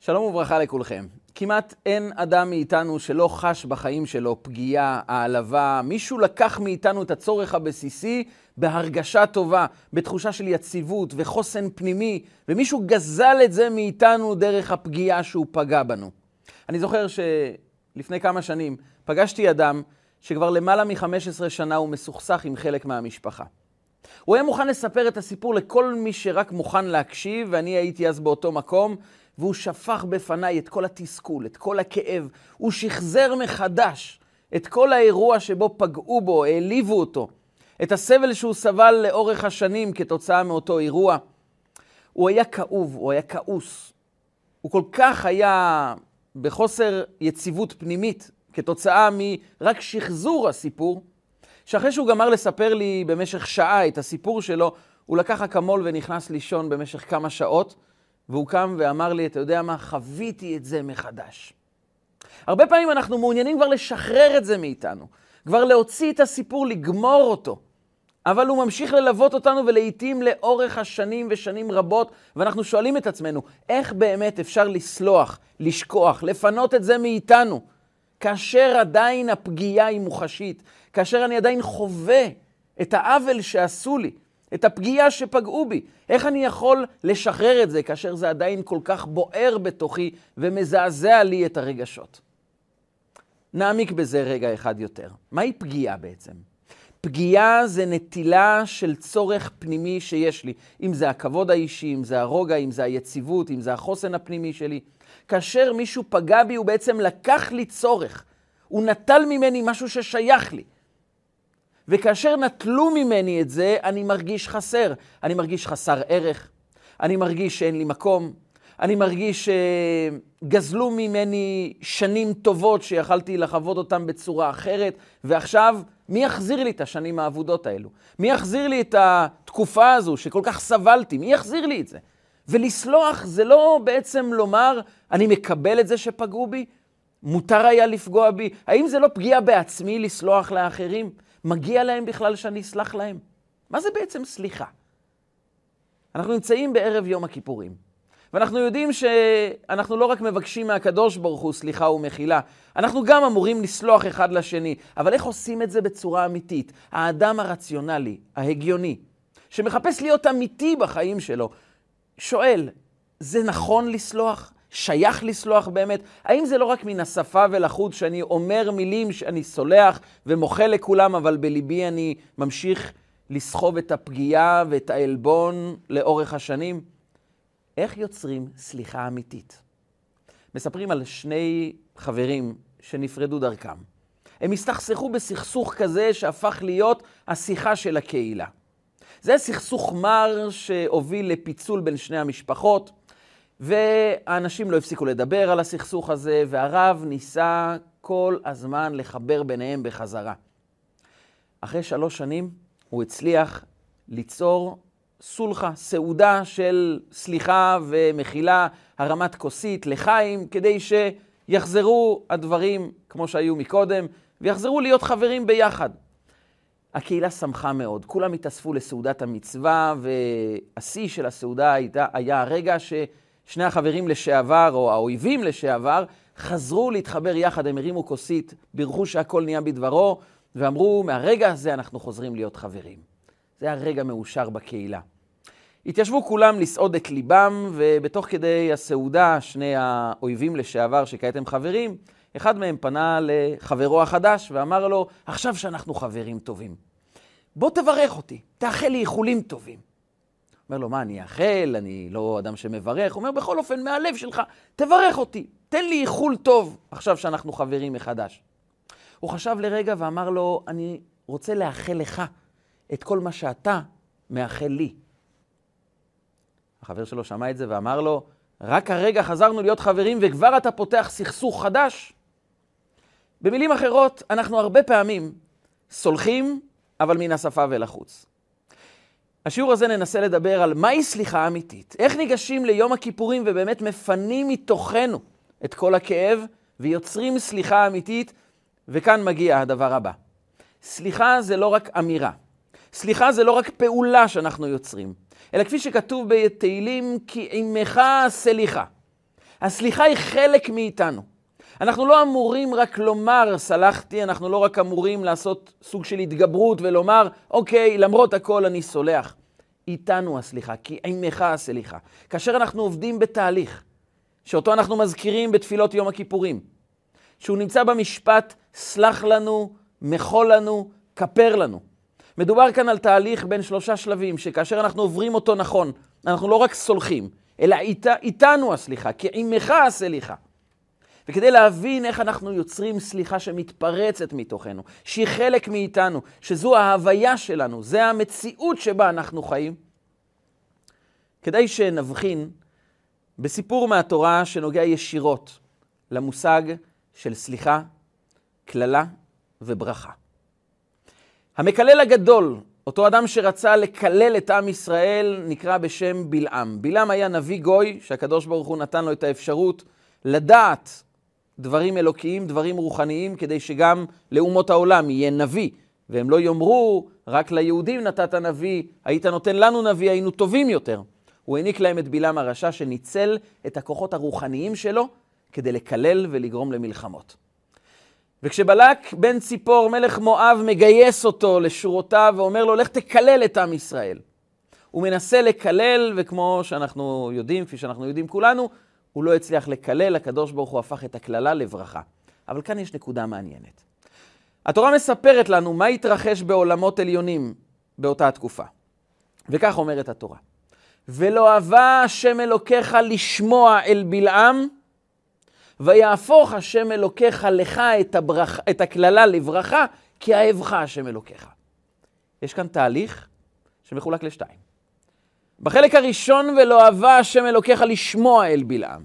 שלום וברכה לכולכם. כמעט אין אדם מאיתנו שלא חש בחיים שלו פגיעה, העלבה. מישהו לקח מאיתנו את הצורך הבסיסי בהרגשה טובה, בתחושה של יציבות וחוסן פנימי, ומישהו גזל את זה מאיתנו דרך הפגיעה שהוא פגע בנו. אני זוכר שלפני כמה שנים פגשתי אדם שכבר למעלה מ-15 שנה הוא מסוכסך עם חלק מהמשפחה. הוא היה מוכן לספר את הסיפור לכל מי שרק מוכן להקשיב, ואני הייתי אז באותו מקום, והוא שפך בפניי את כל התסכול, את כל הכאב. הוא שחזר מחדש את כל האירוע שבו פגעו בו, העליבו אותו, את הסבל שהוא סבל לאורך השנים כתוצאה מאותו אירוע. הוא היה כאוב, הוא היה כעוס. הוא כל כך היה בחוסר יציבות פנימית כתוצאה מרק שחזור הסיפור, שאחרי שהוא גמר לספר לי במשך שעה את הסיפור שלו, הוא לקח אקמול ונכנס לישון במשך כמה שעות, והוא קם ואמר לי, אתה יודע מה, חוויתי את זה מחדש. הרבה פעמים אנחנו מעוניינים כבר לשחרר את זה מאיתנו, כבר להוציא את הסיפור, לגמור אותו. אבל הוא ממשיך ללוות אותנו ולעיתים לאורך השנים ושנים רבות, ואנחנו שואלים את עצמנו, איך באמת אפשר לסלוח, לשכוח, לפנות את זה מאיתנו, כאשר עדיין הפגיעה היא מוחשית, כאשר אני עדיין חווה את העוול שעשו לי, את הפגיעה שפגעו בי. איך אני יכול לשחרר את זה כאשר זה עדיין כל כך בוער בתוכי ומזעזע לי את הרגשות? נעמיק בזה רגע אחד יותר. מהי פגיעה בעצם? פגיעה זה נטילה של צורך פנימי שיש לי. אם זה הכבוד האישי, אם זה הרוגע, אם זה היציבות, אם זה החוסן הפנימי שלי. כאשר מישהו פגע בי, הוא בעצם לקח לי צורך. הוא נטל ממני משהו ששייך לי. וכאשר נטלו ממני את זה, אני מרגיש חסר. אני מרגיש חסר ערך, אני מרגיש שאין לי מקום, אני מרגיש שגזלו ממני שנים טובות שיכלתי לחוות אותן בצורה אחרת, ועכשיו, מי יחזיר לי את השנים האבודות האלו? מי יחזיר לי את התקופה הזו שכל כך סבלתי? מי יחזיר לי את זה? ולסלוח זה לא בעצם לומר, אני מקבל את זה שפגעו בי, מותר היה לפגוע בי. האם זה לא פגיעה בעצמי לסלוח לאחרים? מגיע להם בכלל שאני אסלח להם? מה זה בעצם סליחה? אנחנו נמצאים בערב יום הכיפורים, ואנחנו יודעים שאנחנו לא רק מבקשים מהקדוש ברוך הוא סליחה ומחילה, אנחנו גם אמורים לסלוח אחד לשני. אבל איך עושים את זה בצורה אמיתית? האדם הרציונלי, ההגיוני, שמחפש להיות אמיתי בחיים שלו, שואל, זה נכון לסלוח? שייך לסלוח באמת? האם זה לא רק מן השפה ולחוץ שאני אומר מילים שאני סולח ומוחל לכולם, אבל בליבי אני ממשיך לסחוב את הפגיעה ואת העלבון לאורך השנים? איך יוצרים סליחה אמיתית? מספרים על שני חברים שנפרדו דרכם. הם הסתכסכו בסכסוך כזה שהפך להיות השיחה של הקהילה. זה סכסוך מר שהוביל לפיצול בין שני המשפחות. והאנשים לא הפסיקו לדבר על הסכסוך הזה, והרב ניסה כל הזמן לחבר ביניהם בחזרה. אחרי שלוש שנים הוא הצליח ליצור סולחה, סעודה של סליחה ומחילה, הרמת כוסית לחיים, כדי שיחזרו הדברים כמו שהיו מקודם, ויחזרו להיות חברים ביחד. הקהילה שמחה מאוד, כולם התאספו לסעודת המצווה, והשיא של הסעודה הייתה, היה הרגע ש... שני החברים לשעבר, או האויבים לשעבר, חזרו להתחבר יחד, הם הרימו כוסית, בירכו שהכל נהיה בדברו, ואמרו, מהרגע הזה אנחנו חוזרים להיות חברים. זה היה רגע מאושר בקהילה. התיישבו כולם לסעוד את ליבם, ובתוך כדי הסעודה, שני האויבים לשעבר, שכעת הם חברים, אחד מהם פנה לחברו החדש ואמר לו, עכשיו שאנחנו חברים טובים, בוא תברך אותי, תאחל לי איחולים טובים. אומר לו, מה, אני אאחל? אני לא אדם שמברך. הוא אומר, בכל אופן, מהלב שלך, תברך אותי, תן לי איחול טוב, עכשיו שאנחנו חברים מחדש. הוא חשב לרגע ואמר לו, אני רוצה לאחל לך את כל מה שאתה מאחל לי. החבר שלו שמע את זה ואמר לו, רק הרגע חזרנו להיות חברים וכבר אתה פותח סכסוך חדש? במילים אחרות, אנחנו הרבה פעמים סולחים, אבל מן השפה ולחוץ. השיעור הזה ננסה לדבר על מהי סליחה אמיתית. איך ניגשים ליום הכיפורים ובאמת מפנים מתוכנו את כל הכאב ויוצרים סליחה אמיתית, וכאן מגיע הדבר הבא. סליחה זה לא רק אמירה. סליחה זה לא רק פעולה שאנחנו יוצרים, אלא כפי שכתוב בתהילים, כי עמך סליחה. הסליחה היא חלק מאיתנו. אנחנו לא אמורים רק לומר, סלחתי, אנחנו לא רק אמורים לעשות סוג של התגברות ולומר, אוקיי, למרות הכל אני סולח. איתנו הסליחה, כי עמך הסליחה. כאשר אנחנו עובדים בתהליך, שאותו אנחנו מזכירים בתפילות יום הכיפורים, שהוא נמצא במשפט, סלח לנו, מחול לנו, כפר לנו. מדובר כאן על תהליך בין שלושה שלבים, שכאשר אנחנו עוברים אותו נכון, אנחנו לא רק סולחים, אלא אית, איתנו הסליחה, כי עמך הסליחה. וכדי להבין איך אנחנו יוצרים סליחה שמתפרצת מתוכנו, שהיא חלק מאיתנו, שזו ההוויה שלנו, זה המציאות שבה אנחנו חיים, כדי שנבחין בסיפור מהתורה שנוגע ישירות למושג של סליחה, קללה וברכה. המקלל הגדול, אותו אדם שרצה לקלל את עם ישראל, נקרא בשם בלעם. בלעם היה נביא גוי, שהקדוש ברוך הוא נתן לו את האפשרות לדעת דברים אלוקיים, דברים רוחניים, כדי שגם לאומות העולם יהיה נביא. והם לא יאמרו, רק ליהודים נתת נביא, היית נותן לנו נביא, היינו טובים יותר. הוא העניק להם את בלעם הרשע, שניצל את הכוחות הרוחניים שלו כדי לקלל ולגרום למלחמות. וכשבלק בן ציפור, מלך מואב, מגייס אותו לשורותיו ואומר לו, לך תקלל את עם ישראל. הוא מנסה לקלל, וכמו שאנחנו יודעים, כפי שאנחנו יודעים כולנו, הוא לא הצליח לקלל, הקדוש ברוך הוא הפך את הקללה לברכה. אבל כאן יש נקודה מעניינת. התורה מספרת לנו מה התרחש בעולמות עליונים באותה התקופה. וכך אומרת התורה: ולא אהבה השם אלוקיך לשמוע אל בלעם, ויהפוך השם אלוקיך לך את, הברח, את הקללה לברכה, כי אהבך השם אלוקיך. יש כאן תהליך שמחולק לשתיים. בחלק הראשון, ולא אהבה השם אלוקיך לשמוע אל בלעם.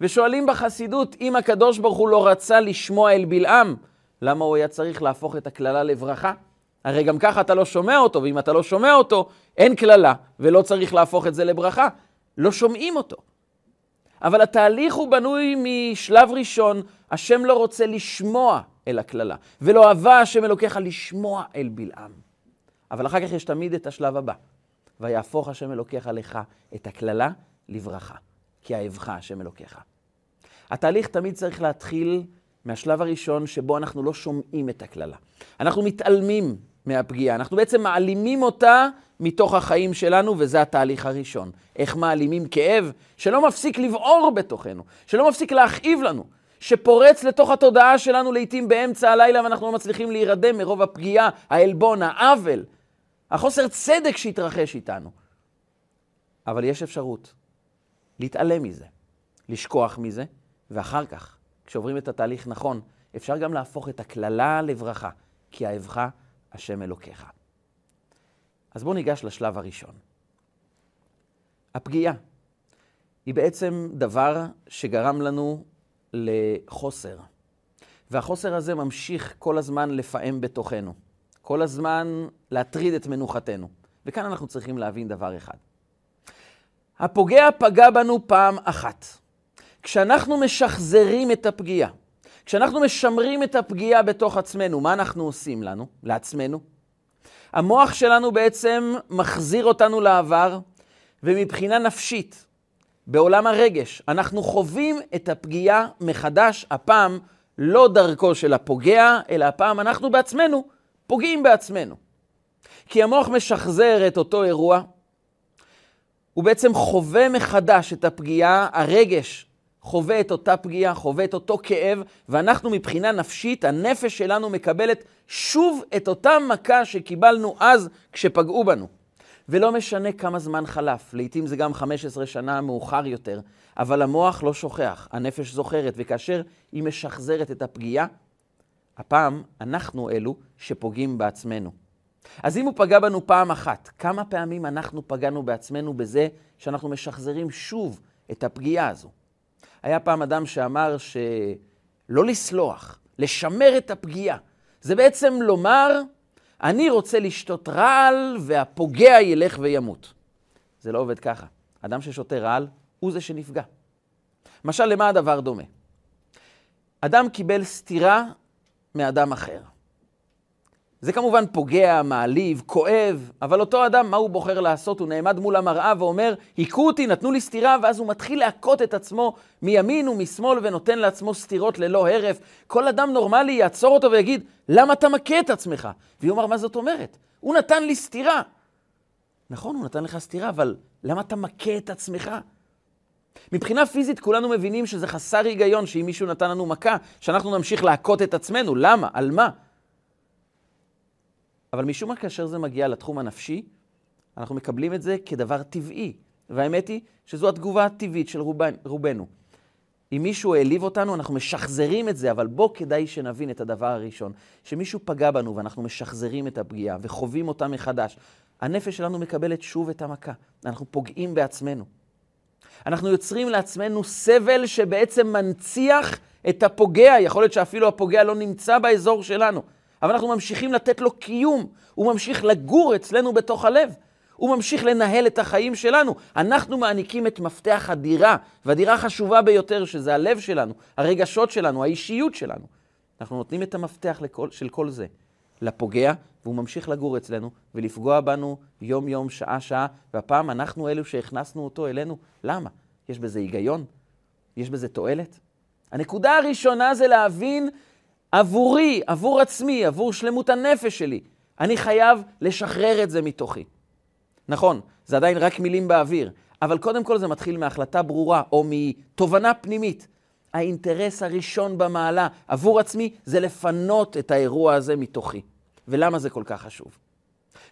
ושואלים בחסידות, אם הקדוש ברוך הוא לא רצה לשמוע אל בלעם, למה הוא היה צריך להפוך את הקללה לברכה? הרי גם ככה אתה לא שומע אותו, ואם אתה לא שומע אותו, אין קללה, ולא צריך להפוך את זה לברכה. לא שומעים אותו. אבל התהליך הוא בנוי משלב ראשון, השם לא רוצה לשמוע אל הקללה, ולא אהבה השם אלוקיך לשמוע אל בלעם. אבל אחר כך יש תמיד את השלב הבא, ויהפוך השם אלוקיך לך את הקללה לברכה, כי אהבך השם אלוקיך. התהליך תמיד צריך להתחיל מהשלב הראשון שבו אנחנו לא שומעים את הקללה. אנחנו מתעלמים מהפגיעה, אנחנו בעצם מעלימים אותה מתוך החיים שלנו, וזה התהליך הראשון. איך מעלימים כאב שלא מפסיק לבעור בתוכנו, שלא מפסיק להכאיב לנו, שפורץ לתוך התודעה שלנו לעתים באמצע הלילה ואנחנו לא מצליחים להירדם מרוב הפגיעה, העלבון, העוול, החוסר צדק שהתרחש איתנו. אבל יש אפשרות להתעלם מזה, לשכוח מזה, ואחר כך, כשעוברים את התהליך נכון, אפשר גם להפוך את הקללה לברכה, כי אהבך השם אלוקיך. אז בואו ניגש לשלב הראשון. הפגיעה היא בעצם דבר שגרם לנו לחוסר. והחוסר הזה ממשיך כל הזמן לפעם בתוכנו, כל הזמן להטריד את מנוחתנו. וכאן אנחנו צריכים להבין דבר אחד. הפוגע פגע בנו פעם אחת. כשאנחנו משחזרים את הפגיעה, כשאנחנו משמרים את הפגיעה בתוך עצמנו, מה אנחנו עושים לנו, לעצמנו? המוח שלנו בעצם מחזיר אותנו לעבר, ומבחינה נפשית, בעולם הרגש, אנחנו חווים את הפגיעה מחדש, הפעם לא דרכו של הפוגע, אלא הפעם אנחנו בעצמנו פוגעים בעצמנו. כי המוח משחזר את אותו אירוע, הוא בעצם חווה מחדש את הפגיעה, הרגש חווה את אותה פגיעה, חווה את אותו כאב, ואנחנו מבחינה נפשית, הנפש שלנו מקבלת שוב את אותה מכה שקיבלנו אז כשפגעו בנו. ולא משנה כמה זמן חלף, לעתים זה גם 15 שנה מאוחר יותר, אבל המוח לא שוכח, הנפש זוכרת, וכאשר היא משחזרת את הפגיעה, הפעם אנחנו אלו שפוגעים בעצמנו. אז אם הוא פגע בנו פעם אחת, כמה פעמים אנחנו פגענו בעצמנו בזה שאנחנו משחזרים שוב את הפגיעה הזו? היה פעם אדם שאמר שלא לסלוח, לשמר את הפגיעה. זה בעצם לומר, אני רוצה לשתות רעל והפוגע ילך וימות. זה לא עובד ככה. אדם ששותה רעל הוא זה שנפגע. משל, למה הדבר דומה? אדם קיבל סטירה מאדם אחר. זה כמובן פוגע, מעליב, כואב, אבל אותו אדם, מה הוא בוחר לעשות? הוא נעמד מול המראה ואומר, היכו אותי, נתנו לי סטירה, ואז הוא מתחיל להכות את עצמו מימין ומשמאל ונותן לעצמו סטירות ללא הרף. כל אדם נורמלי יעצור אותו ויגיד, למה אתה מכה את עצמך? והוא אמר, מה זאת אומרת? הוא נתן לי סטירה. נכון, הוא נתן לך סטירה, אבל למה אתה מכה את עצמך? מבחינה פיזית כולנו מבינים שזה חסר היגיון שאם מישהו נתן לנו מכה, שאנחנו נמשיך להכות את עצמנו. למה? על מה? אבל משום מה כאשר זה מגיע לתחום הנפשי, אנחנו מקבלים את זה כדבר טבעי. והאמת היא שזו התגובה הטבעית של רובן, רובנו. אם מישהו העליב אותנו, אנחנו משחזרים את זה, אבל בוא כדאי שנבין את הדבר הראשון. שמישהו פגע בנו ואנחנו משחזרים את הפגיעה וחווים אותה מחדש. הנפש שלנו מקבלת שוב את המכה. אנחנו פוגעים בעצמנו. אנחנו יוצרים לעצמנו סבל שבעצם מנציח את הפוגע. יכול להיות שאפילו הפוגע לא נמצא באזור שלנו. אבל אנחנו ממשיכים לתת לו קיום, הוא ממשיך לגור אצלנו בתוך הלב. הוא ממשיך לנהל את החיים שלנו. אנחנו מעניקים את מפתח הדירה, והדירה החשובה ביותר, שזה הלב שלנו, הרגשות שלנו, האישיות שלנו. אנחנו נותנים את המפתח לכל, של כל זה לפוגע, והוא ממשיך לגור אצלנו ולפגוע בנו יום-יום, שעה-שעה, והפעם אנחנו אלו שהכנסנו אותו אלינו. למה? יש בזה היגיון? יש בזה תועלת? הנקודה הראשונה זה להבין עבורי, עבור עצמי, עבור שלמות הנפש שלי. אני חייב לשחרר את זה מתוכי. נכון, זה עדיין רק מילים באוויר, אבל קודם כל זה מתחיל מהחלטה ברורה או מתובנה פנימית. האינטרס הראשון במעלה עבור עצמי זה לפנות את האירוע הזה מתוכי. ולמה זה כל כך חשוב?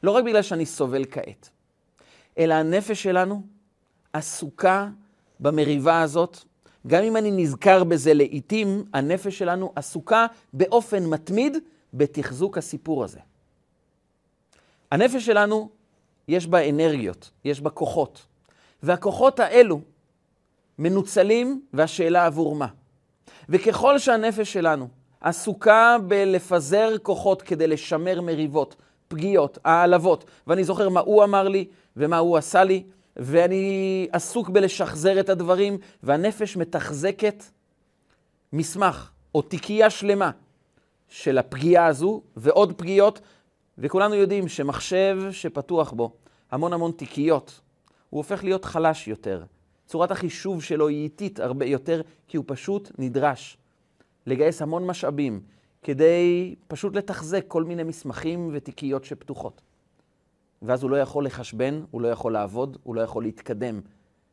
לא רק בגלל שאני סובל כעת, אלא הנפש שלנו עסוקה במריבה הזאת גם אם אני נזכר בזה לעיתים, הנפש שלנו עסוקה באופן מתמיד בתחזוק הסיפור הזה. הנפש שלנו, יש בה אנרגיות, יש בה כוחות, והכוחות האלו מנוצלים, והשאלה עבור מה. וככל שהנפש שלנו עסוקה בלפזר כוחות כדי לשמר מריבות, פגיעות, העלבות, ואני זוכר מה הוא אמר לי ומה הוא עשה לי, ואני עסוק בלשחזר את הדברים, והנפש מתחזקת מסמך או תיקייה שלמה של הפגיעה הזו ועוד פגיעות, וכולנו יודעים שמחשב שפתוח בו המון המון תיקיות, הוא הופך להיות חלש יותר. צורת החישוב שלו היא איטית הרבה יותר, כי הוא פשוט נדרש לגייס המון משאבים כדי פשוט לתחזק כל מיני מסמכים ותיקיות שפתוחות. ואז הוא לא יכול לחשבן, הוא לא יכול לעבוד, הוא לא יכול להתקדם.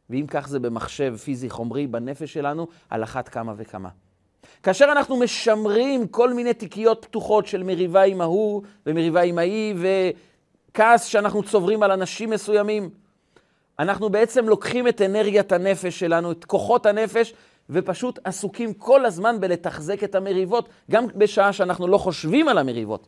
ואם כך זה במחשב פיזי חומרי, בנפש שלנו, על אחת כמה וכמה. כאשר אנחנו משמרים כל מיני תיקיות פתוחות של מריבה עם ההוא ומריבה עם ההיא וכעס שאנחנו צוברים על אנשים מסוימים, אנחנו בעצם לוקחים את אנרגיית הנפש שלנו, את כוחות הנפש, ופשוט עסוקים כל הזמן בלתחזק את המריבות, גם בשעה שאנחנו לא חושבים על המריבות.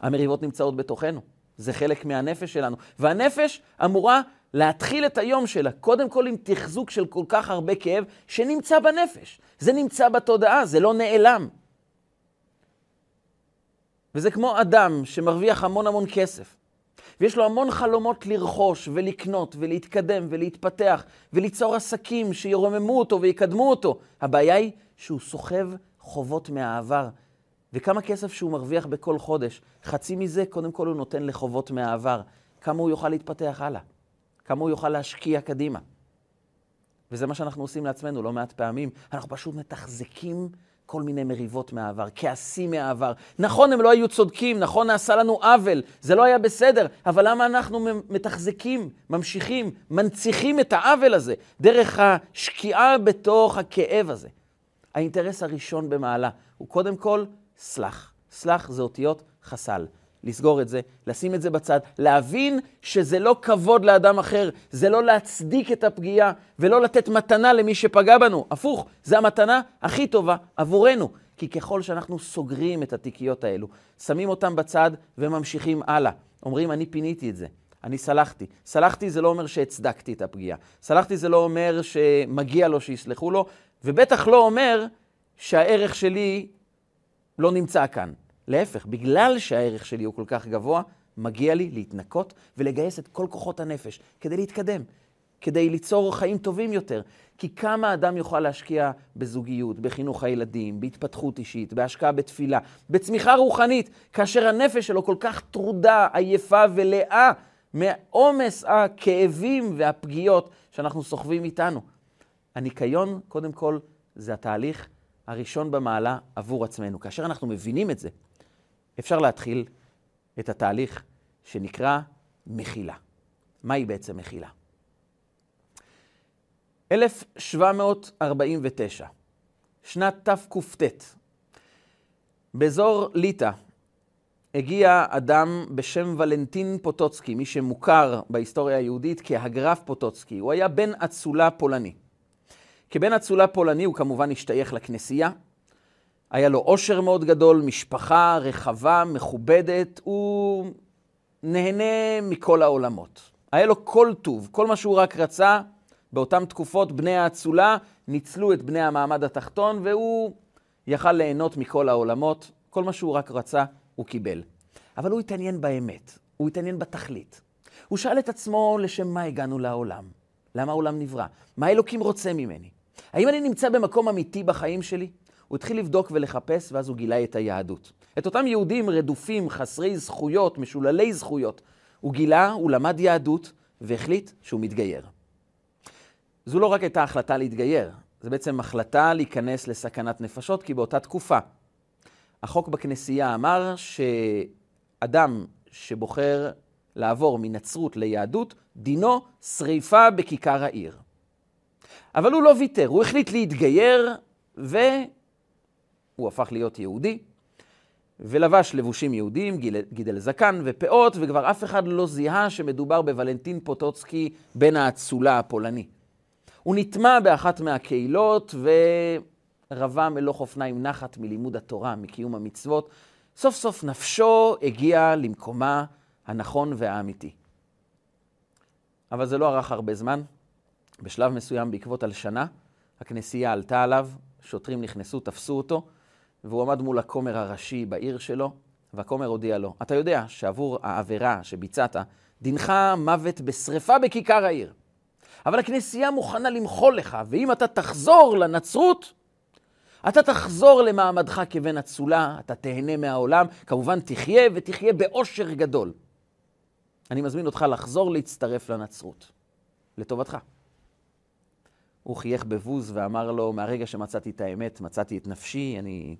המריבות נמצאות בתוכנו. זה חלק מהנפש שלנו. והנפש אמורה להתחיל את היום שלה, קודם כל עם תחזוק של כל כך הרבה כאב שנמצא בנפש. זה נמצא בתודעה, זה לא נעלם. וזה כמו אדם שמרוויח המון המון כסף, ויש לו המון חלומות לרכוש ולקנות ולהתקדם ולהתפתח וליצור עסקים שירוממו אותו ויקדמו אותו. הבעיה היא שהוא סוחב חובות מהעבר, וכמה כסף שהוא מרוויח בכל חודש. חצי מזה, קודם כל הוא נותן לחובות מהעבר. כמה הוא יוכל להתפתח הלאה. כמה הוא יוכל להשקיע קדימה. וזה מה שאנחנו עושים לעצמנו לא מעט פעמים. אנחנו פשוט מתחזקים כל מיני מריבות מהעבר, כעסים מהעבר. נכון, הם לא היו צודקים, נכון, נעשה לנו עוול, זה לא היה בסדר, אבל למה אנחנו מתחזקים, ממשיכים, מנציחים את העוול הזה דרך השקיעה בתוך הכאב הזה? האינטרס הראשון במעלה הוא קודם כל סלח. סלח זה אותיות חסל. לסגור את זה, לשים את זה בצד, להבין שזה לא כבוד לאדם אחר, זה לא להצדיק את הפגיעה ולא לתת מתנה למי שפגע בנו. הפוך, זה המתנה הכי טובה עבורנו. כי ככל שאנחנו סוגרים את התיקיות האלו, שמים אותם בצד וממשיכים הלאה, אומרים, אני פיניתי את זה, אני סלחתי. סלחתי זה לא אומר שהצדקתי את הפגיעה. סלחתי זה לא אומר שמגיע לו שיסלחו לו, ובטח לא אומר שהערך שלי לא נמצא כאן. להפך, בגלל שהערך שלי הוא כל כך גבוה, מגיע לי להתנקות ולגייס את כל כוחות הנפש כדי להתקדם. כדי ליצור חיים טובים יותר. כי כמה אדם יוכל להשקיע בזוגיות, בחינוך הילדים, בהתפתחות אישית, בהשקעה בתפילה, בצמיחה רוחנית, כאשר הנפש שלו כל כך טרודה, עייפה ולאה מעומס הכאבים והפגיעות שאנחנו סוחבים איתנו. הניקיון, קודם כל, זה התהליך הראשון במעלה עבור עצמנו. כאשר אנחנו מבינים את זה, אפשר להתחיל את התהליך שנקרא מחילה. מהי בעצם מחילה? 1749, שנת תקט, באזור ליטא, הגיע אדם בשם ולנטין פוטוצקי, מי שמוכר בהיסטוריה היהודית כהגרף פוטוצקי. הוא היה בן אצולה פולני. כבן אצולה פולני הוא כמובן השתייך לכנסייה. היה לו עושר מאוד גדול, משפחה רחבה, מכובדת, הוא נהנה מכל העולמות. היה לו כל טוב, כל מה שהוא רק רצה. באותן תקופות בני האצולה ניצלו את בני המעמד התחתון, והוא יכל ליהנות מכל העולמות. כל מה שהוא רק רצה, הוא קיבל. אבל הוא התעניין באמת, הוא התעניין בתכלית. הוא שאל את עצמו לשם מה הגענו לעולם? למה העולם נברא? מה אלוקים רוצה ממני? האם אני נמצא במקום אמיתי בחיים שלי? הוא התחיל לבדוק ולחפש, ואז הוא גילה את היהדות. את אותם יהודים רדופים, חסרי זכויות, משוללי זכויות. הוא גילה, הוא למד יהדות, והחליט שהוא מתגייר. זו לא רק הייתה החלטה להתגייר, זו בעצם החלטה להיכנס לסכנת נפשות, כי באותה תקופה החוק בכנסייה אמר שאדם שבוחר לעבור מנצרות ליהדות, דינו שריפה בכיכר העיר. אבל הוא לא ויתר, הוא החליט להתגייר, והוא הפך להיות יהודי, ולבש לבושים יהודיים, גידל זקן ופאות, וכבר אף אחד לא זיהה שמדובר בוולנטין פוטוצקי בן האצולה הפולני. הוא נטמע באחת מהקהילות, ו... רבה מלוך אופניים נחת מלימוד התורה, מקיום המצוות. סוף סוף נפשו הגיעה למקומה הנכון והאמיתי. אבל זה לא ארך הרבה זמן. בשלב מסוים, בעקבות הלשנה, הכנסייה עלתה עליו, שוטרים נכנסו, תפסו אותו, והוא עמד מול הכומר הראשי בעיר שלו, והכומר הודיע לו, אתה יודע שעבור העבירה שביצעת, דינך מוות בשרפה בכיכר העיר. אבל הכנסייה מוכנה למחול לך, ואם אתה תחזור לנצרות, אתה תחזור למעמדך כבן אצולה, אתה תהנה מהעולם, כמובן תחיה ותחיה באושר גדול. אני מזמין אותך לחזור להצטרף לנצרות, לטובתך. הוא חייך בבוז ואמר לו, מהרגע שמצאתי את האמת, מצאתי את נפשי, אני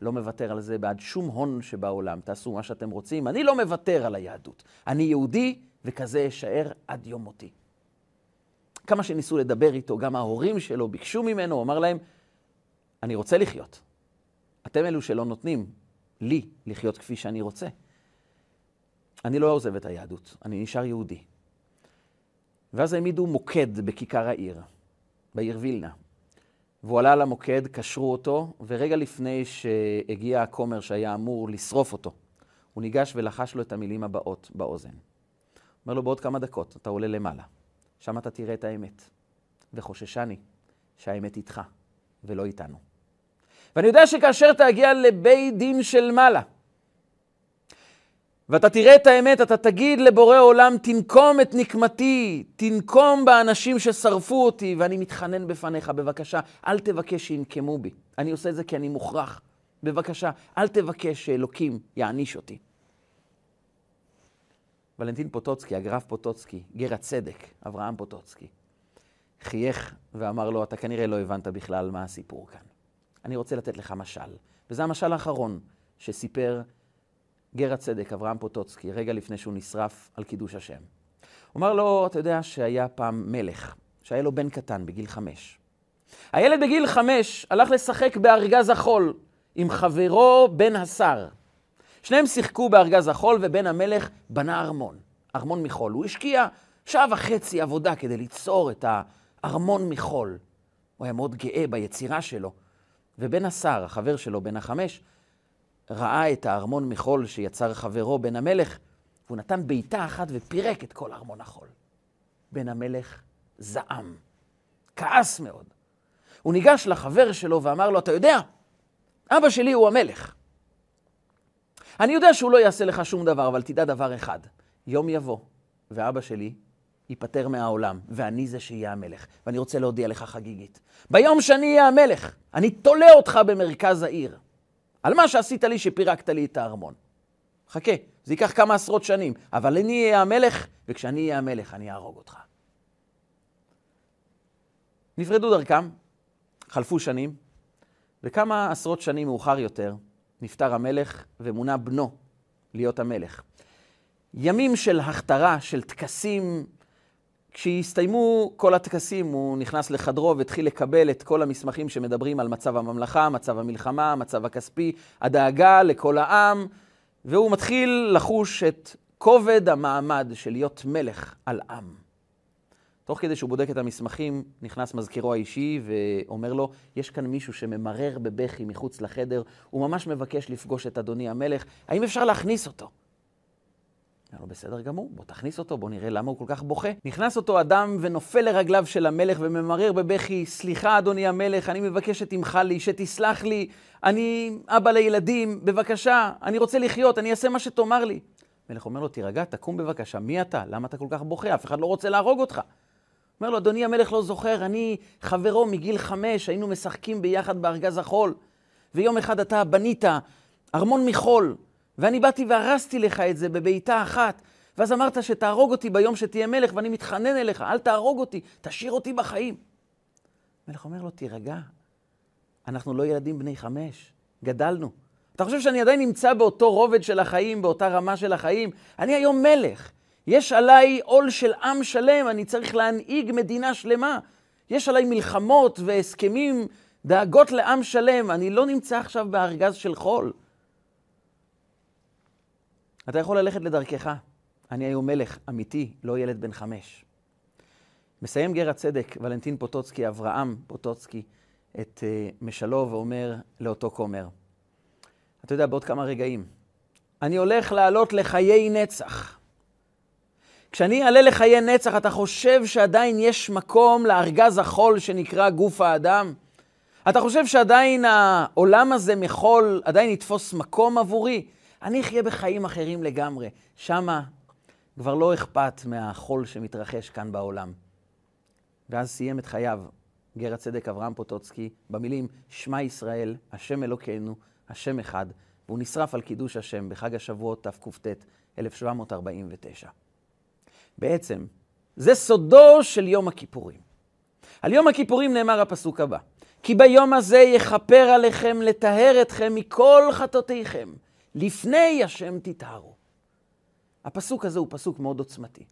לא מוותר על זה בעד שום הון שבעולם. תעשו מה שאתם רוצים, אני לא מוותר על היהדות. אני יהודי, וכזה אשאר עד יום מותי. כמה שניסו לדבר איתו, גם ההורים שלו ביקשו ממנו, הוא אמר להם, אני רוצה לחיות. אתם אלו שלא נותנים לי לחיות כפי שאני רוצה. אני לא עוזב את היהדות, אני נשאר יהודי. ואז העמידו מוקד בכיכר העיר, בעיר וילנה. והוא עלה למוקד, קשרו אותו, ורגע לפני שהגיע הכומר שהיה אמור לשרוף אותו, הוא ניגש ולחש לו את המילים הבאות באוזן. אומר לו, בעוד כמה דקות אתה עולה למעלה, שם אתה תראה את האמת. וחוששני שהאמת איתך ולא איתנו. ואני יודע שכאשר תגיע לבית דין של מעלה, ואתה תראה את האמת, אתה תגיד לבורא עולם, תנקום את נקמתי, תנקום באנשים ששרפו אותי, ואני מתחנן בפניך, בבקשה, אל תבקש שינקמו בי. אני עושה את זה כי אני מוכרח. בבקשה, אל תבקש שאלוקים יעניש אותי. ולנטין פוטוצקי, הגרף פוטוצקי, גר הצדק, אברהם פוטוצקי, חייך ואמר לו, אתה כנראה לא הבנת בכלל מה הסיפור כאן. אני רוצה לתת לך משל. וזה המשל האחרון שסיפר גר הצדק, אברהם פוטוצקי, רגע לפני שהוא נשרף על קידוש השם. הוא אמר לו, אתה יודע שהיה פעם מלך, שהיה לו בן קטן בגיל חמש. הילד בגיל חמש הלך לשחק בארגז החול עם חברו בן השר. שניהם שיחקו בארגז החול ובן המלך בנה ארמון, ארמון מחול. הוא השקיע שעה וחצי עבודה כדי ליצור את הארמון מחול. הוא היה מאוד גאה ביצירה שלו. ובן השר, החבר שלו, בן החמש, ראה את הארמון מחול שיצר חברו, בן המלך, והוא נתן בעיטה אחת ופירק את כל ארמון החול. בן המלך זעם, כעס מאוד. הוא ניגש לחבר שלו ואמר לו, אתה יודע, אבא שלי הוא המלך. אני יודע שהוא לא יעשה לך שום דבר, אבל תדע דבר אחד, יום יבוא, ואבא שלי ייפטר מהעולם, ואני זה שיהיה המלך. ואני רוצה להודיע לך חגיגית. ביום שאני אהיה המלך, אני תולה אותך במרכז העיר. על מה שעשית לי שפירקת לי את הארמון. חכה, זה ייקח כמה עשרות שנים, אבל אני אהיה המלך, וכשאני אהיה המלך אני אהרוג אותך. נפרדו דרכם, חלפו שנים, וכמה עשרות שנים מאוחר יותר נפטר המלך ומונה בנו להיות המלך. ימים של הכתרה, של טקסים, כשהסתיימו כל הטקסים, הוא נכנס לחדרו והתחיל לקבל את כל המסמכים שמדברים על מצב הממלכה, מצב המלחמה, מצב הכספי, הדאגה לכל העם, והוא מתחיל לחוש את כובד המעמד של להיות מלך על עם. תוך כדי שהוא בודק את המסמכים, נכנס מזכירו האישי ואומר לו, יש כאן מישהו שממרר בבכי מחוץ לחדר, הוא ממש מבקש לפגוש את אדוני המלך, האם אפשר להכניס אותו? אמר לו, בסדר גמור, בוא תכניס אותו, בוא נראה למה הוא כל כך בוכה. נכנס אותו אדם ונופל לרגליו של המלך וממרר בבכי, סליחה, אדוני המלך, אני מבקש שתמחל לי, שתסלח לי, אני אבא לילדים, בבקשה, אני רוצה לחיות, אני אעשה מה שתאמר לי. המלך אומר לו, תירגע, תקום בבקשה, מי אתה? למה אתה כל כך בוכה? אף אחד לא רוצה להרוג אותך. אומר לו, אדוני המלך לא זוכר, אני חברו מגיל חמש, היינו משחקים ביחד בארגז החול, ויום אחד אתה בנית ארמון מחול, ואני באתי והרסתי לך את זה בבעיטה אחת, ואז אמרת שתהרוג אותי ביום שתהיה מלך, ואני מתחנן אליך, אל תהרוג אותי, תשאיר אותי בחיים. המלך אומר לו, תירגע, אנחנו לא ילדים בני חמש, גדלנו. אתה חושב שאני עדיין נמצא באותו רובד של החיים, באותה רמה של החיים? אני היום מלך. יש עליי עול של עם שלם, אני צריך להנהיג מדינה שלמה. יש עליי מלחמות והסכמים, דאגות לעם שלם. אני לא נמצא עכשיו בארגז של חול. אתה יכול ללכת לדרכך. אני היום מלך אמיתי, לא ילד בן חמש. מסיים גר הצדק, ולנטין פוטוצקי, אברהם פוטוצקי, את uh, משלו ואומר לאותו כומר, אתה יודע, בעוד כמה רגעים, אני הולך לעלות לחיי נצח. כשאני אעלה לחיי נצח, אתה חושב שעדיין יש מקום לארגז החול שנקרא גוף האדם? אתה חושב שעדיין העולם הזה מחול עדיין יתפוס מקום עבורי? אני אחיה בחיים אחרים לגמרי. שמה כבר לא אכפת מהחול שמתרחש כאן בעולם. ואז סיים את חייו גר הצדק אברהם פוטוצקי במילים שמע ישראל, השם אלוקינו, השם אחד, והוא נשרף על קידוש השם בחג השבועות תק"ט, 1749. בעצם, זה סודו של יום הכיפורים. על יום הכיפורים נאמר הפסוק הבא: כי ביום הזה יכפר עליכם לטהר אתכם מכל חטאותיכם, לפני השם תטהרו. הפסוק הזה הוא פסוק מאוד עוצמתי.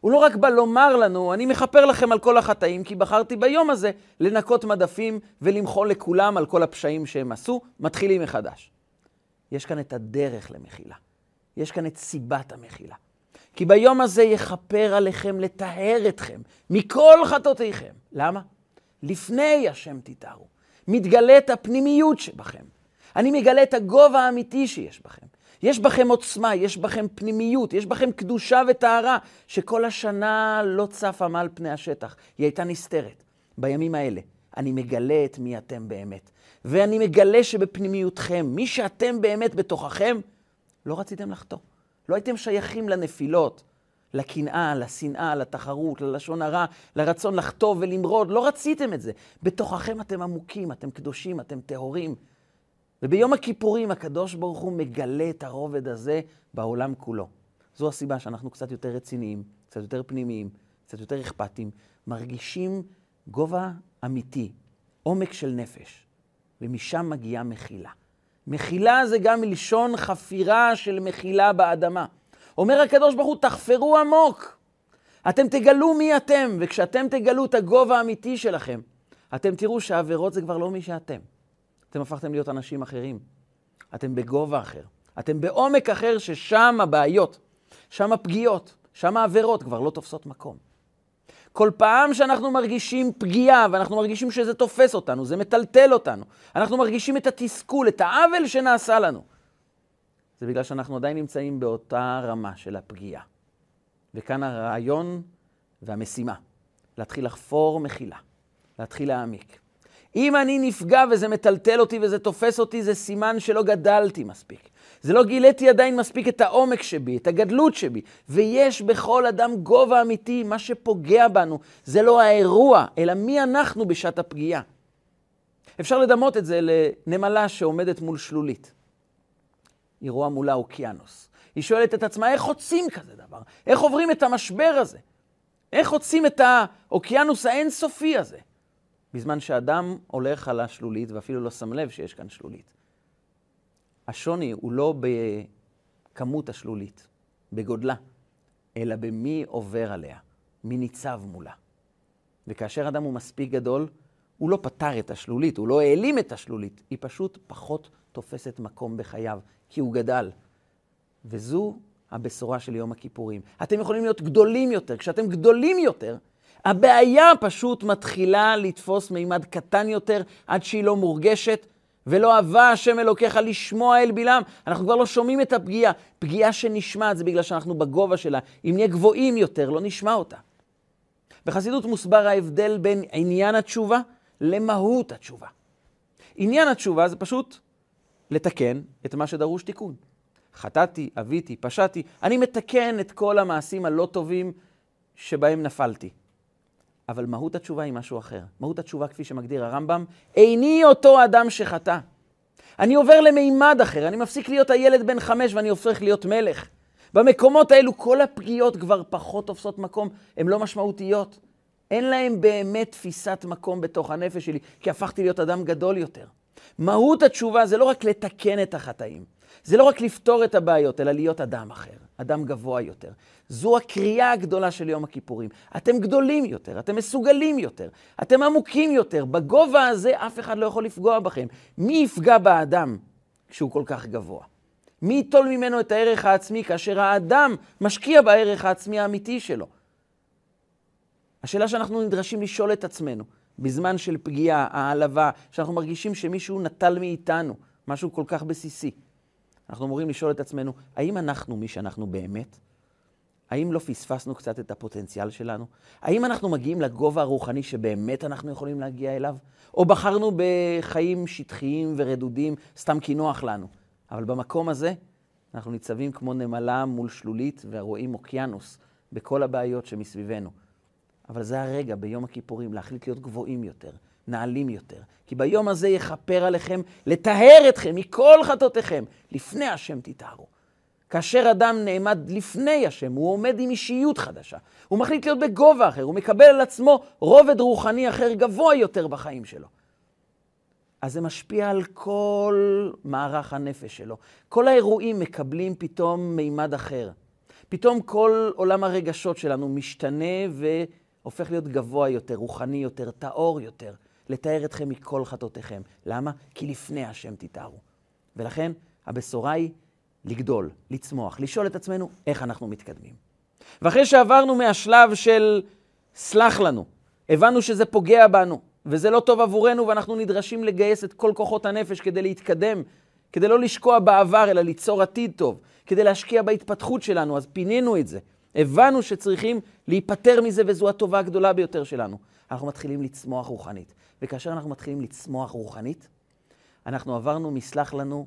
הוא לא רק בא לומר לנו, אני מכפר לכם על כל החטאים, כי בחרתי ביום הזה לנקות מדפים ולמחול לכולם על כל הפשעים שהם עשו, מתחילים מחדש. יש כאן את הדרך למחילה. יש כאן את סיבת המחילה. כי ביום הזה יכפר עליכם לטהר אתכם מכל חטאותיכם. למה? לפני השם תטהרו. מתגלית הפנימיות שבכם. אני מגלה את הגובה האמיתי שיש בכם. יש בכם עוצמה, יש בכם פנימיות, יש בכם קדושה וטהרה, שכל השנה לא צפה מעל פני השטח. היא הייתה נסתרת. בימים האלה אני מגלה את מי אתם באמת. ואני מגלה שבפנימיותכם, מי שאתם באמת בתוככם, לא רציתם לחטוא. לא הייתם שייכים לנפילות, לקנאה, לשנאה, לתחרות, ללשון הרע, לרצון לחטוא ולמרוד. לא רציתם את זה. בתוככם אתם עמוקים, אתם קדושים, אתם טהורים. וביום הכיפורים הקדוש ברוך הוא מגלה את הרובד הזה בעולם כולו. זו הסיבה שאנחנו קצת יותר רציניים, קצת יותר פנימיים, קצת יותר אכפתיים, מרגישים גובה אמיתי, עומק של נפש, ומשם מגיעה מחילה. מחילה זה גם מלשון חפירה של מחילה באדמה. אומר הקדוש ברוך הוא, תחפרו עמוק. אתם תגלו מי אתם, וכשאתם תגלו את הגובה האמיתי שלכם, אתם תראו שהעבירות זה כבר לא מי שאתם. אתם הפכתם להיות אנשים אחרים. אתם בגובה אחר. אתם בעומק אחר ששם הבעיות, שם הפגיעות, שם העבירות כבר לא תופסות מקום. כל פעם שאנחנו מרגישים פגיעה ואנחנו מרגישים שזה תופס אותנו, זה מטלטל אותנו, אנחנו מרגישים את התסכול, את העוול שנעשה לנו, זה בגלל שאנחנו עדיין נמצאים באותה רמה של הפגיעה. וכאן הרעיון והמשימה, להתחיל לחפור מחילה, להתחיל להעמיק. אם אני נפגע וזה מטלטל אותי וזה תופס אותי, זה סימן שלא גדלתי מספיק. זה לא גיליתי עדיין מספיק את העומק שבי, את הגדלות שבי. ויש בכל אדם גובה אמיתי, מה שפוגע בנו זה לא האירוע, אלא מי אנחנו בשעת הפגיעה. אפשר לדמות את זה לנמלה שעומדת מול שלולית. היא רואה מולה אוקיינוס. היא שואלת את עצמה, איך חוצים כזה דבר? איך עוברים את המשבר הזה? איך חוצים את האוקיינוס האינסופי הזה? בזמן שאדם הולך על השלולית ואפילו לא שם לב שיש כאן שלולית. השוני הוא לא בכמות השלולית, בגודלה, אלא במי עובר עליה, מי ניצב מולה. וכאשר אדם הוא מספיק גדול, הוא לא פתר את השלולית, הוא לא העלים את השלולית, היא פשוט פחות תופסת מקום בחייו, כי הוא גדל. וזו הבשורה של יום הכיפורים. אתם יכולים להיות גדולים יותר. כשאתם גדולים יותר, הבעיה פשוט מתחילה לתפוס מימד קטן יותר עד שהיא לא מורגשת, ולא אהבה השם אלוקיך לשמוע אל בלעם. אנחנו כבר לא שומעים את הפגיעה. פגיעה שנשמעת זה בגלל שאנחנו בגובה שלה. אם נהיה גבוהים יותר, לא נשמע אותה. בחסידות מוסבר ההבדל בין עניין התשובה למהות התשובה. עניין התשובה זה פשוט לתקן את מה שדרוש תיקון. חטאתי, אביתי, פשעתי, אני מתקן את כל המעשים הלא טובים שבהם נפלתי. אבל מהות התשובה היא משהו אחר. מהות התשובה, כפי שמגדיר הרמב"ם, איני אותו אדם שחטא. אני עובר למימד אחר, אני מפסיק להיות הילד בן חמש ואני הופך להיות מלך. במקומות האלו כל הפגיעות כבר פחות תופסות מקום, הן לא משמעותיות. אין להן באמת תפיסת מקום בתוך הנפש שלי, כי הפכתי להיות אדם גדול יותר. מהות התשובה זה לא רק לתקן את החטאים, זה לא רק לפתור את הבעיות, אלא להיות אדם אחר, אדם גבוה יותר. זו הקריאה הגדולה של יום הכיפורים. אתם גדולים יותר, אתם מסוגלים יותר, אתם עמוקים יותר. בגובה הזה אף אחד לא יכול לפגוע בכם. מי יפגע באדם כשהוא כל כך גבוה? מי ייטול ממנו את הערך העצמי כאשר האדם משקיע בערך העצמי האמיתי שלו? השאלה שאנחנו נדרשים לשאול את עצמנו, בזמן של פגיעה, העלבה, שאנחנו מרגישים שמישהו נטל מאיתנו משהו כל כך בסיסי. אנחנו אמורים לשאול את עצמנו, האם אנחנו מי שאנחנו באמת? האם לא פספסנו קצת את הפוטנציאל שלנו? האם אנחנו מגיעים לגובה הרוחני שבאמת אנחנו יכולים להגיע אליו? או בחרנו בחיים שטחיים ורדודים סתם כי נוח לנו? אבל במקום הזה אנחנו ניצבים כמו נמלה מול שלולית ורואים אוקיינוס בכל הבעיות שמסביבנו. אבל זה הרגע ביום הכיפורים להחליט להיות גבוהים יותר, נעלים יותר. כי ביום הזה יכפר עליכם לטהר אתכם מכל חטאותיכם. לפני השם תטהרו. כאשר אדם נעמד לפני השם, הוא עומד עם אישיות חדשה. הוא מחליט להיות בגובה אחר, הוא מקבל על עצמו רובד רוחני אחר גבוה יותר בחיים שלו. אז זה משפיע על כל מערך הנפש שלו. כל האירועים מקבלים פתאום מימד אחר. פתאום כל עולם הרגשות שלנו משתנה והופך להיות גבוה יותר, רוחני יותר, טהור יותר. לתאר אתכם מכל חטאותיכם. למה? כי לפני השם תתארו. ולכן הבשורה היא לגדול, לצמוח, לשאול את עצמנו איך אנחנו מתקדמים. ואחרי שעברנו מהשלב של סלח לנו, הבנו שזה פוגע בנו, וזה לא טוב עבורנו, ואנחנו נדרשים לגייס את כל כוחות הנפש כדי להתקדם, כדי לא לשקוע בעבר, אלא ליצור עתיד טוב, כדי להשקיע בהתפתחות שלנו, אז פינינו את זה. הבנו שצריכים להיפטר מזה, וזו הטובה הגדולה ביותר שלנו. אנחנו מתחילים לצמוח רוחנית. וכאשר אנחנו מתחילים לצמוח רוחנית, אנחנו עברנו מסלח לנו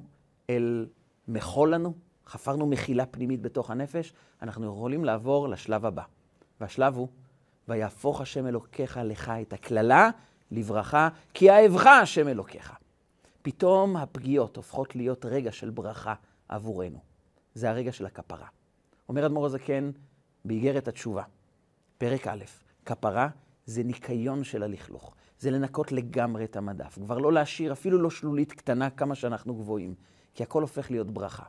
אל מחול לנו, חפרנו מחילה פנימית בתוך הנפש, אנחנו יכולים לעבור לשלב הבא. והשלב הוא, ויהפוך השם אלוקיך לך את הקללה לברכה, כי אהבך השם אלוקיך. פתאום הפגיעות הופכות להיות רגע של ברכה עבורנו. זה הרגע של הכפרה. אומר אדמו"ר הזקן באיגרת התשובה, פרק א', כפרה זה ניקיון של הלכלוך. זה לנקות לגמרי את המדף. כבר לא להשאיר אפילו לא שלולית קטנה כמה שאנחנו גבוהים, כי הכל הופך להיות ברכה.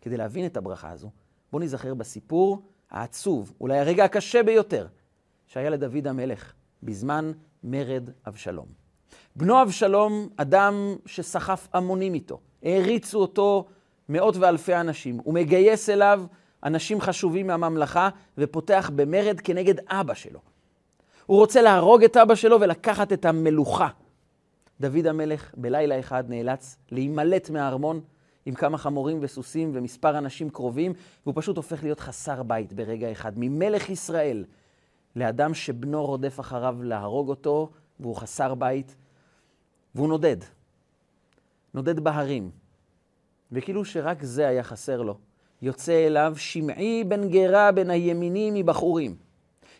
כדי להבין את הברכה הזו, בואו ניזכר בסיפור העצוב, אולי הרגע הקשה ביותר, שהיה לדוד המלך בזמן מרד אבשלום. בנו אבשלום, אדם שסחף המונים איתו, העריצו אותו מאות ואלפי אנשים. הוא מגייס אליו אנשים חשובים מהממלכה ופותח במרד כנגד אבא שלו. הוא רוצה להרוג את אבא שלו ולקחת את המלוכה. דוד המלך בלילה אחד נאלץ להימלט מהארמון עם כמה חמורים וסוסים ומספר אנשים קרובים, והוא פשוט הופך להיות חסר בית ברגע אחד. ממלך ישראל לאדם שבנו רודף אחריו להרוג אותו, והוא חסר בית. והוא נודד. נודד בהרים. וכאילו שרק זה היה חסר לו. יוצא אליו שמעי בן גרה בן הימינים מבחורים.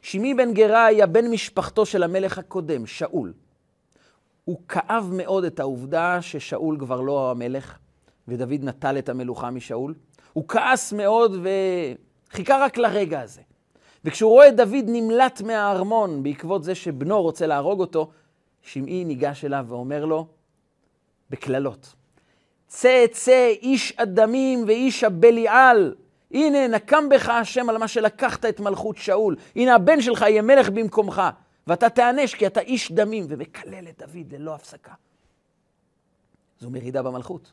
שמעי בן גרה היה בן משפחתו של המלך הקודם, שאול. הוא כאב מאוד את העובדה ששאול כבר לא המלך, ודוד נטל את המלוכה משאול. הוא כעס מאוד וחיכה רק לרגע הזה. וכשהוא רואה את דוד נמלט מהארמון בעקבות זה שבנו רוצה להרוג אותו, שמעי ניגש אליו ואומר לו בקללות, צא צא איש אדמים ואיש הבליעל, הנה נקם בך השם על מה שלקחת את מלכות שאול, הנה הבן שלך יהיה מלך במקומך, ואתה תיענש כי אתה איש דמים, ומקלל את דוד ללא הפסקה. זו מרידה במלכות.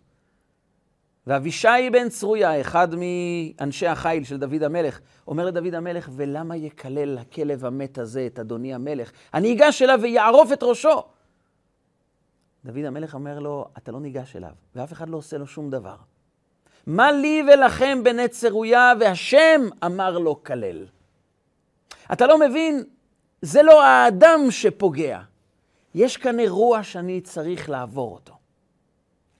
ואבישי בן צרויה, אחד מאנשי החיל של דוד המלך, אומר לדוד המלך, ולמה יקלל הכלב המת הזה את אדוני המלך? אני אגש אליו ויערוף את ראשו. דוד המלך אומר לו, אתה לא ניגש אליו, ואף אחד לא עושה לו שום דבר. מה לי ולכם בני צרויה, והשם אמר לו כלל. אתה לא מבין, זה לא האדם שפוגע. יש כאן אירוע שאני צריך לעבור אותו.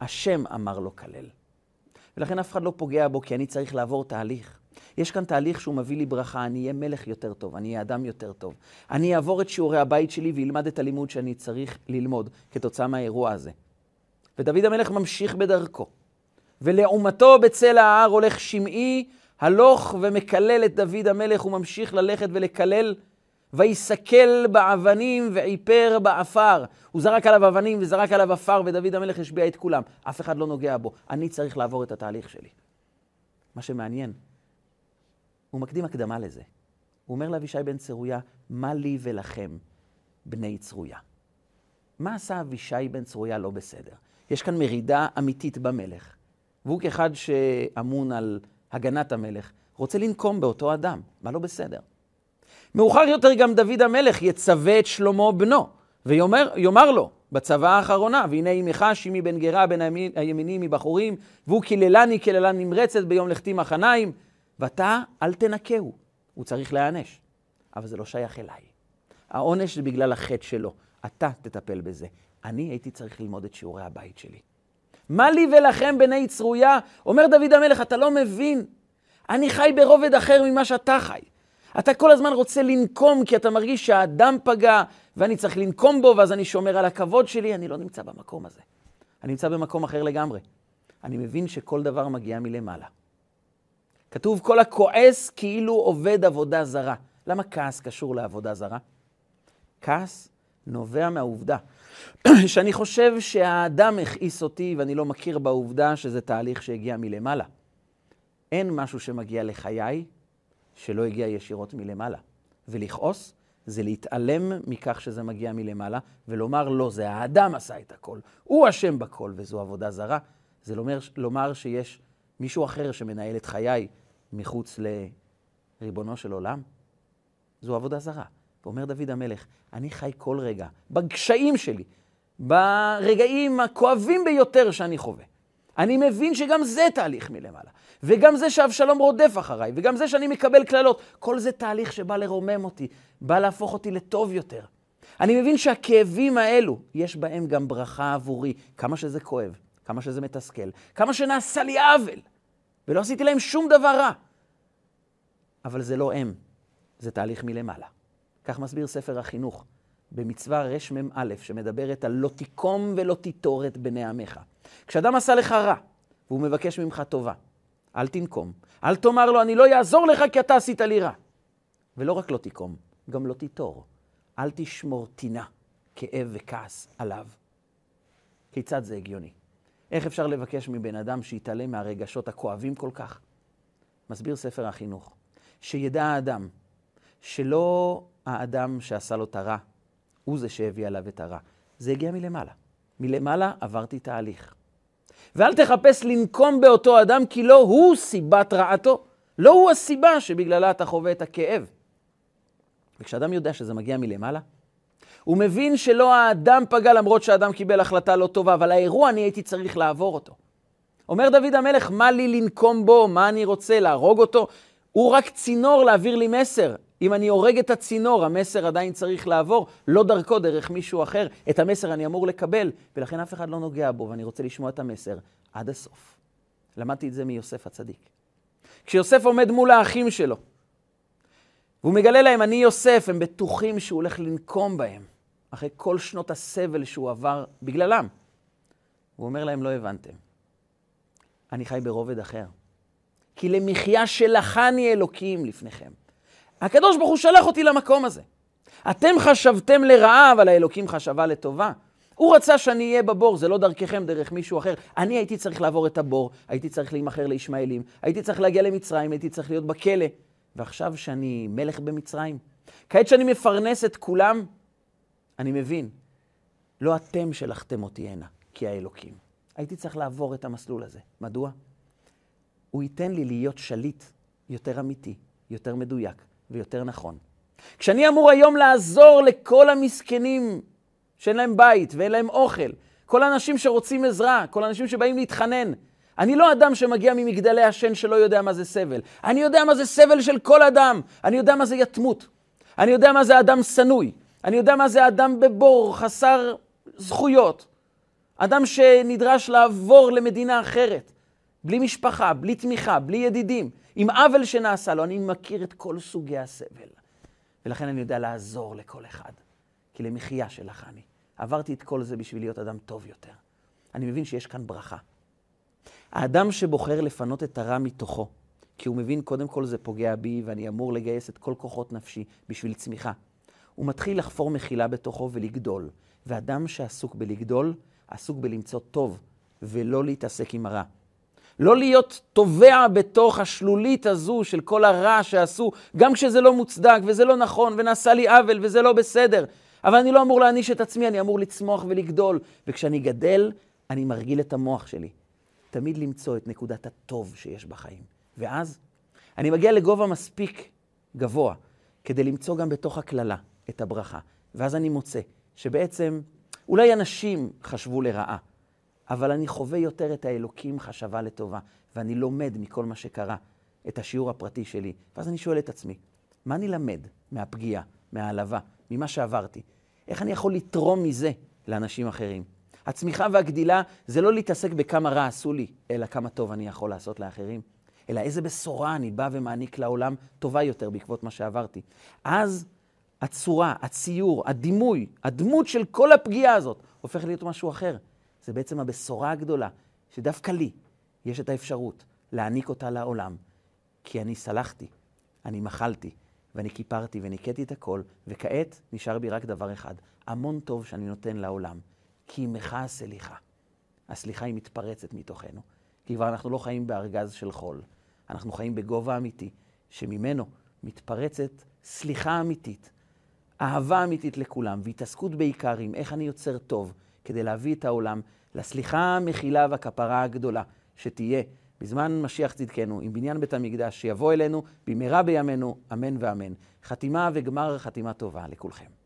השם אמר לו קלל. ולכן אף אחד לא פוגע בו, כי אני צריך לעבור תהליך. יש כאן תהליך שהוא מביא לי ברכה, אני אהיה מלך יותר טוב, אני אהיה אדם יותר טוב. אני אעבור את שיעורי הבית שלי ואלמד את הלימוד שאני צריך ללמוד כתוצאה מהאירוע הזה. ודוד המלך ממשיך בדרכו. ולעומתו בצל ההר הולך שמעי, הלוך ומקלל את דוד המלך, הוא ממשיך ללכת ולקלל. ויסקל באבנים ועיפר בעפר. הוא זרק עליו אבנים וזרק עליו עפר, ודוד המלך השביע את כולם. אף אחד לא נוגע בו. אני צריך לעבור את התהליך שלי. מה שמעניין, הוא מקדים הקדמה לזה. הוא אומר לאבישי בן צרויה, מה לי ולכם, בני צרויה? מה עשה אבישי בן צרויה לא בסדר? יש כאן מרידה אמיתית במלך, והוא כאחד שאמון על הגנת המלך, רוצה לנקום באותו אדם. מה לא בסדר? מאוחר יותר גם דוד המלך יצווה את שלמה בנו, ויאמר לו בצוואה האחרונה, והנה אמך שימי בן גרה בין הימינים מבחורים, והוא קיללני קללה נמרצת ביום לכתי מחניים, ואתה אל תנקהו, הוא צריך להיענש. אבל זה לא שייך אליי. העונש זה בגלל החטא שלו, אתה תטפל בזה. אני הייתי צריך ללמוד את שיעורי הבית שלי. מה לי ולכם בני צרויה? אומר דוד המלך, אתה לא מבין. אני חי ברובד אחר ממה שאתה חי. אתה כל הזמן רוצה לנקום כי אתה מרגיש שהאדם פגע ואני צריך לנקום בו ואז אני שומר על הכבוד שלי. אני לא נמצא במקום הזה. אני נמצא במקום אחר לגמרי. אני מבין שכל דבר מגיע מלמעלה. כתוב כל הכועס כאילו עובד עבודה זרה. למה כעס קשור לעבודה זרה? כעס נובע מהעובדה שאני חושב שהאדם הכעיס אותי ואני לא מכיר בעובדה שזה תהליך שהגיע מלמעלה. אין משהו שמגיע לחיי שלא הגיע ישירות מלמעלה. ולכעוס זה להתעלם מכך שזה מגיע מלמעלה, ולומר לא, זה האדם עשה את הכל, הוא אשם בכל, וזו עבודה זרה. זה לומר, לומר שיש מישהו אחר שמנהל את חיי מחוץ לריבונו של עולם. זו עבודה זרה. ואומר דוד המלך, אני חי כל רגע, בקשיים שלי, ברגעים הכואבים ביותר שאני חווה. אני מבין שגם זה תהליך מלמעלה. וגם זה שאבשלום רודף אחריי, וגם זה שאני מקבל קללות, כל זה תהליך שבא לרומם אותי, בא להפוך אותי לטוב יותר. אני מבין שהכאבים האלו, יש בהם גם ברכה עבורי, כמה שזה כואב, כמה שזה מתסכל, כמה שנעשה לי עוול, ולא עשיתי להם שום דבר רע. אבל זה לא הם, זה תהליך מלמעלה. כך מסביר ספר החינוך, במצווה רמ"א, שמדברת על לא תיקום ולא תיטור את בני עמך. כשאדם עשה לך רע, והוא מבקש ממך טובה, אל תנקום. אל תאמר לו, אני לא אעזור לך כי אתה עשית לי רע. ולא רק לא תיקום, גם לא תיטור. אל תשמור טינה, כאב וכעס עליו. כיצד זה הגיוני? איך אפשר לבקש מבן אדם שיתעלם מהרגשות הכואבים כל כך? מסביר ספר החינוך, שידע האדם שלא האדם שעשה לו את הרע, הוא זה שהביא עליו את הרע. זה הגיע מלמעלה. מלמעלה עברתי תהליך. ואל תחפש לנקום באותו אדם, כי לא הוא סיבת רעתו. לא הוא הסיבה שבגללה אתה חווה את הכאב. וכשאדם יודע שזה מגיע מלמעלה, הוא מבין שלא האדם פגע למרות שהאדם קיבל החלטה לא טובה, אבל האירוע אני הייתי צריך לעבור אותו. אומר דוד המלך, מה לי לנקום בו? מה אני רוצה? להרוג אותו? הוא רק צינור להעביר לי מסר. אם אני הורג את הצינור, המסר עדיין צריך לעבור, לא דרכו, דרך מישהו אחר. את המסר אני אמור לקבל, ולכן אף אחד לא נוגע בו, ואני רוצה לשמוע את המסר עד הסוף. למדתי את זה מיוסף הצדיק. כשיוסף עומד מול האחים שלו, והוא מגלה להם, אני יוסף, הם בטוחים שהוא הולך לנקום בהם, אחרי כל שנות הסבל שהוא עבר בגללם. הוא אומר להם, לא הבנתם. אני חי ברובד אחר. כי למחיה שלחני אלוקים לפניכם. הקדוש ברוך הוא שלח אותי למקום הזה. אתם חשבתם לרעה, אבל האלוקים חשבה לטובה. הוא רצה שאני אהיה בבור, זה לא דרככם, דרך מישהו אחר. אני הייתי צריך לעבור את הבור, הייתי צריך להימכר לישמעאלים, הייתי צריך להגיע למצרים, הייתי צריך להיות בכלא. ועכשיו שאני מלך במצרים, כעת שאני מפרנס את כולם, אני מבין, לא אתם שלחתם אותי הנה, כי האלוקים. הייתי צריך לעבור את המסלול הזה. מדוע? הוא ייתן לי להיות שליט יותר אמיתי, יותר מדויק ויותר נכון. כשאני אמור היום לעזור לכל המסכנים שאין להם בית ואין להם אוכל, כל האנשים שרוצים עזרה, כל האנשים שבאים להתחנן, אני לא אדם שמגיע ממגדלי השן שלא יודע מה זה סבל. אני יודע מה זה סבל של כל אדם. אני יודע מה זה יתמות. אני יודע מה זה אדם שנוי. אני יודע מה זה אדם בבור, חסר זכויות. אדם שנדרש לעבור למדינה אחרת, בלי משפחה, בלי תמיכה, בלי ידידים, עם עוול שנעשה לו. אני מכיר את כל סוגי הסבל. ולכן אני יודע לעזור לכל אחד. כי למחיה שלך אני. עברתי את כל זה בשביל להיות אדם טוב יותר. אני מבין שיש כאן ברכה. האדם שבוחר לפנות את הרע מתוכו, כי הוא מבין קודם כל זה פוגע בי ואני אמור לגייס את כל כוחות נפשי בשביל צמיחה, הוא מתחיל לחפור מחילה בתוכו ולגדול. ואדם שעסוק בלגדול, עסוק בלמצוא טוב ולא להתעסק עם הרע. לא להיות טובע בתוך השלולית הזו של כל הרע שעשו, גם כשזה לא מוצדק וזה לא נכון ונעשה לי עוול וזה לא בסדר. אבל אני לא אמור להעניש את עצמי, אני אמור לצמוח ולגדול. וכשאני גדל, אני מרגיל את המוח שלי. תמיד למצוא את נקודת הטוב שיש בחיים. ואז אני מגיע לגובה מספיק גבוה כדי למצוא גם בתוך הקללה את הברכה. ואז אני מוצא שבעצם אולי אנשים חשבו לרעה, אבל אני חווה יותר את האלוקים חשבה לטובה, ואני לומד מכל מה שקרה, את השיעור הפרטי שלי. ואז אני שואל את עצמי, מה אני למד מהפגיעה, מהעלבה, ממה שעברתי? איך אני יכול לתרום מזה לאנשים אחרים? הצמיחה והגדילה זה לא להתעסק בכמה רע עשו לי, אלא כמה טוב אני יכול לעשות לאחרים. אלא איזה בשורה אני בא ומעניק לעולם טובה יותר בעקבות מה שעברתי. אז הצורה, הציור, הדימוי, הדמות של כל הפגיעה הזאת הופך להיות משהו אחר. זה בעצם הבשורה הגדולה, שדווקא לי יש את האפשרות להעניק אותה לעולם. כי אני סלחתי, אני מחלתי, ואני כיפרתי וניקיתי את הכל, וכעת נשאר בי רק דבר אחד, המון טוב שאני נותן לעולם. כי עמך הסליחה. הסליחה היא מתפרצת מתוכנו, כי כבר אנחנו לא חיים בארגז של חול, אנחנו חיים בגובה אמיתי, שממנו מתפרצת סליחה אמיתית, אהבה אמיתית לכולם, והתעסקות בעיקר עם איך אני יוצר טוב, כדי להביא את העולם לסליחה, המחילה והכפרה הגדולה, שתהיה בזמן משיח צדקנו, עם בניין בית המקדש, שיבוא אלינו במהרה בימינו, אמן ואמן. חתימה וגמר חתימה טובה לכולכם.